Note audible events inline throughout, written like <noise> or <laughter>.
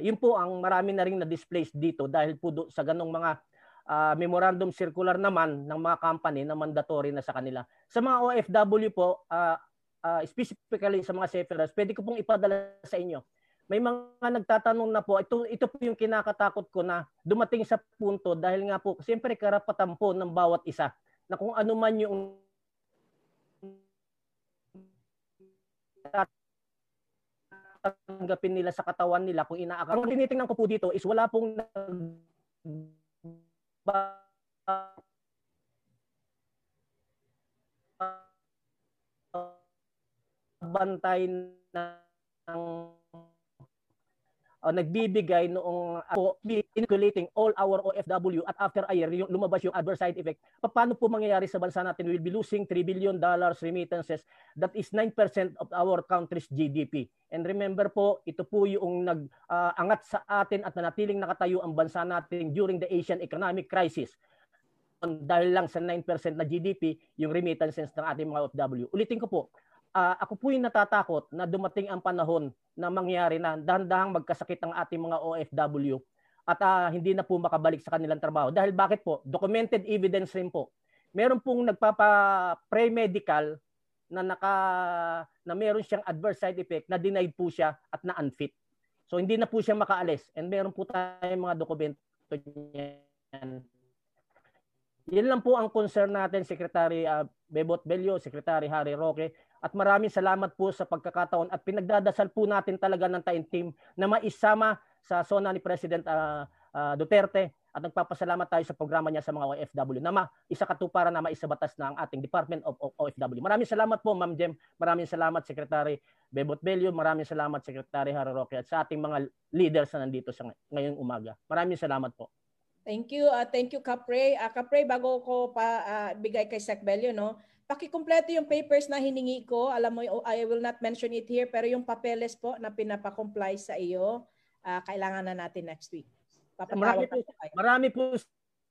yun po ang marami na rin na-displace dito dahil po do, sa ganong mga uh, memorandum circular naman ng mga company na mandatory na sa kanila. Sa mga OFW po, uh, uh, specifically sa mga seafarers, pwede ko pong ipadala sa inyo. May mga nagtatanong na po, ito, ito po yung kinakatakot ko na dumating sa punto dahil nga po, siyempre karapatan po ng bawat isa na kung ano man yung tanggapin nila sa katawan nila kung inaakala. Ang tinitingnan ko po dito is wala pong bantay ng uh, nagbibigay noong ako uh, all our OFW at after a year yung lumabas yung adverse side effect. Paano po mangyayari sa bansa natin? We'll be losing 3 billion dollars remittances. That is 9% of our country's GDP and remember po ito po yung nag uh, sa atin at nanatiling nakatayo ang bansa natin during the Asian economic crisis. Dahil lang sa 9% na GDP yung remittances ng ating mga OFW. Ulitin ko po, uh, ako po yung natatakot na dumating ang panahon na mangyari na dahan-dahang magkasakit ang ating mga OFW at uh, hindi na po makabalik sa kanilang trabaho. Dahil bakit po? Documented evidence rin po. Meron pong nagpapa pre-medical na naka na meron siyang adverse side effect na denied po siya at na unfit. So hindi na po siya makaalis and meron po tayong mga dokumento niyan. Yan lang po ang concern natin Secretary uh, Bebot Bello, Secretary Harry Roque at maraming salamat po sa pagkakataon at pinagdadasal po natin talaga ng Tain Team na maisama sa zona ni President uh, uh, Duterte at nagpapasalamat tayo sa programa niya sa mga OFW na isa katuparan na maisabatas na ang ating Department of OFW. Maraming salamat po Ma'am Jem, maraming salamat Secretary Bebot Bello, maraming salamat Secretary Haroque at sa ating mga leaders na nandito sa ngayong umaga. Maraming salamat po. Thank you. Uh, thank you Kapre. Uh, Kapre bago ko pa uh, bigay kay Sec Bello no, pakikumpleto yung papers na hiningi ko. Alam mo, I will not mention it here, pero yung papeles po na pinapakomply sa iyo, uh, kailangan na natin next week. Marami po, marami po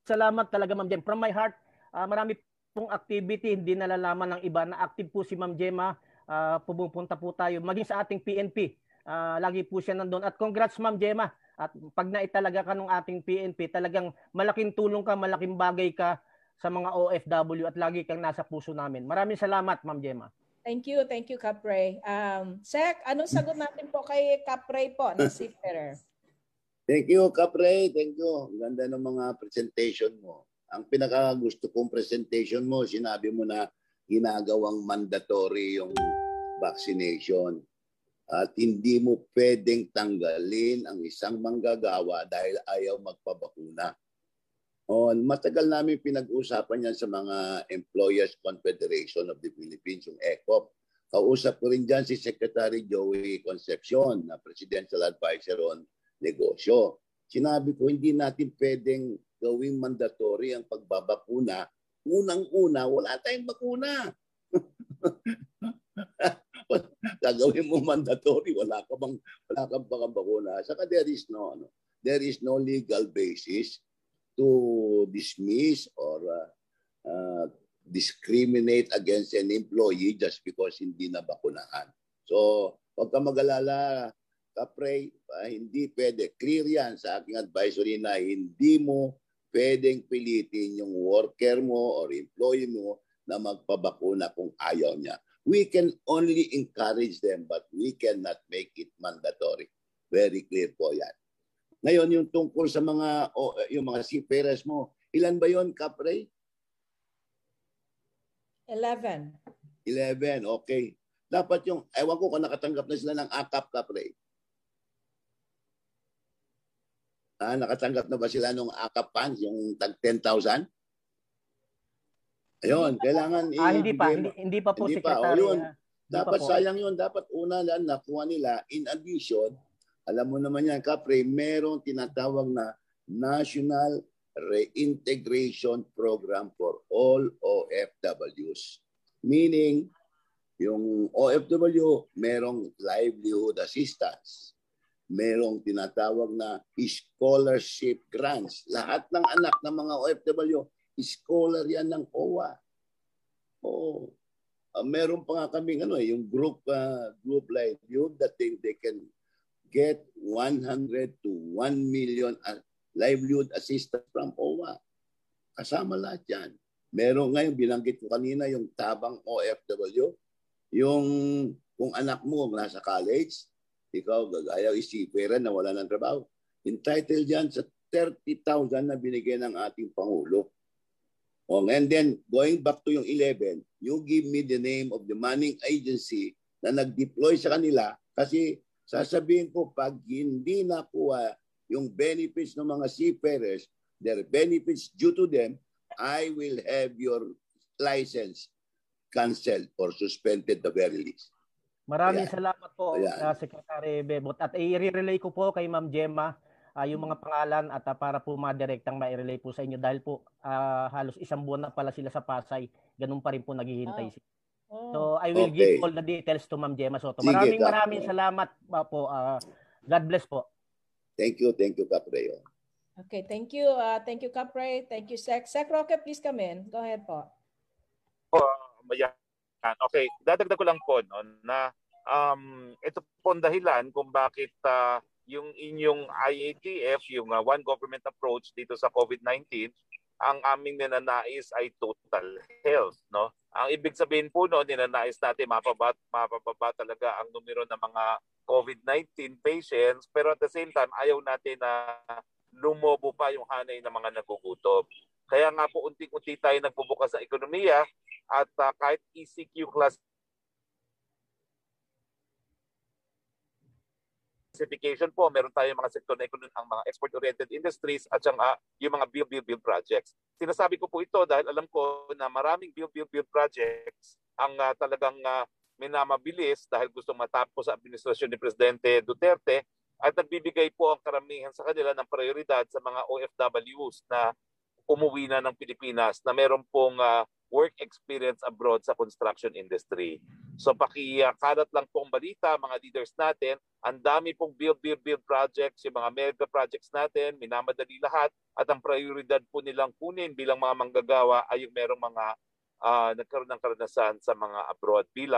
salamat talaga, Ma'am Jem. From my heart, uh, marami pong activity, hindi nalalaman ng iba na active po si Ma'am Gemma. Uh, pumupunta po tayo, maging sa ating PNP. Uh, lagi po siya nandun. At congrats, Ma'am Gemma. At pag naitalaga ka ng ating PNP, talagang malaking tulong ka, malaking bagay ka sa mga OFW at lagi kang nasa puso namin. Maraming salamat, Ma'am Gemma. Thank you, thank you, Capre. Um, Sek, anong sagot natin po kay Capre po na seafarer? Thank you, Capre. Thank you. Ang ganda ng mga presentation mo. Ang pinaka gusto kong presentation mo, sinabi mo na ginagawang mandatory yung vaccination. At hindi mo pwedeng tanggalin ang isang manggagawa dahil ayaw magpabakuna. On, matagal namin pinag-usapan yan sa mga Employers Confederation of the Philippines, yung ECOP. Kausap ko rin dyan si Secretary Joey Concepcion, na Presidential Advisor on Negosyo. Sinabi ko, hindi natin pwedeng gawing mandatory ang pagbabakuna. Unang-una, wala tayong bakuna. <laughs> <laughs> Gagawin mo mandatory, wala ka bang wala kang bakuna. Saka there is no ano, there is no legal basis to dismiss or uh, uh, discriminate against an employee just because hindi na bakunahan. So, huwag ka mag-alala, kapre, uh, hindi pwede. Clear yan sa aking advisory na hindi mo pwedeng pilitin yung worker mo or employee mo na magpabakuna kung ayaw niya. We can only encourage them but we cannot make it mandatory. Very clear po yan. Ngayon, yung tungkol sa mga, o, yung mga seafarers mo, ilan ba yon Kapre? 11. 11, okay. Dapat yung, ewan ko kung nakatanggap na sila ng AKAP, Kapre. Ah, nakatanggap na ba sila ng AKAP funds, yung tag 10,000? Ayun, kailangan ah, hindi pa, hindi, hindi pa po hindi secretary. Pa. O, yun, dapat sayang yun, dapat una lang nakuha nila in addition alam mo naman yan, Kapre, merong tinatawag na National Reintegration Program for all OFWs. Meaning, yung OFW, merong livelihood assistance. Merong tinatawag na scholarship grants. Lahat ng anak ng mga OFW, scholar yan ng OWA. Oo. Uh, meron pa nga kaming ano, yung group uh, group livelihood that they, they can get 100 to 1 million uh, livelihood assistance from OWA. Kasama lahat yan. Meron ngayon, binanggit ko kanina, yung tabang OFW, yung kung anak mo nasa college, ikaw gagaya isipera na wala ng trabaho. Entitled yan sa 30,000 na binigay ng ating Pangulo. Oh, and then, going back to yung 11, you give me the name of the manning agency na nag-deploy sa kanila kasi sasabihin ko pag hindi nakuha yung benefits ng mga seafarers, their benefits due to them, I will have your license canceled or suspended the very least. Maraming Ayan. salamat po, Ayan. uh, Secretary Bebot. At i-relay ko po kay Ma'am Gemma ah, yung mga pangalan at ah, para po madirektang ma-relay po sa inyo dahil po ah, halos isang buwan na pala sila sa Pasay. Ganun pa rin po naghihintay Ah. sila. Oh. So I will give Okay. all the details to Ma'am Gemma Soto. Sige, Maraming Kap. maraming salamat pa po. ah, God bless po. Thank you, thank you, Capreo. Okay, thank you. Uh, thank you, Capre. Thank you, Sec. Sec Roque, please come in. Go ahead po. Ayan. Okay, dadagdag ko lang po no, na um, ito po ang dahilan kung bakit ah, yung inyong IATF, yung ah, One Government Approach dito sa COVID-19, ang aming ninanais ay total health. No? Ang ibig sabihin po no, ninanais natin mapaba, mapababa talaga ang numero ng mga COVID-19 patients pero at the same time ayaw natin na lumobo pa yung hanay ng mga nagugutom. Kaya nga po unti-unti tayo nagbubukas sa ekonomiya at uh, kahit ECQ classification po, meron tayong mga sektor na ekonomi, ang mga export-oriented industries at siyang, ah, yung mga build, build, build projects. Sinasabi ko po ito dahil alam ko na maraming build, build, build projects ang ah, talagang uh, minamabilis dahil gusto matapos sa administrasyon ni Presidente Duterte at nagbibigay po ang karamihan sa kanila ng prioridad sa mga OFWs na umuwi na ng Pilipinas na meron pong ah, work experience abroad sa construction industry. So pakikalat lang pong balita mga leaders natin, ang dami pong build, build, build projects, yung mga mega projects natin, minamadali lahat at ang prioridad po nilang kunin bilang mga manggagawa ay yung merong mga ah, nagkaroon ng karanasan sa mga abroad. Bilang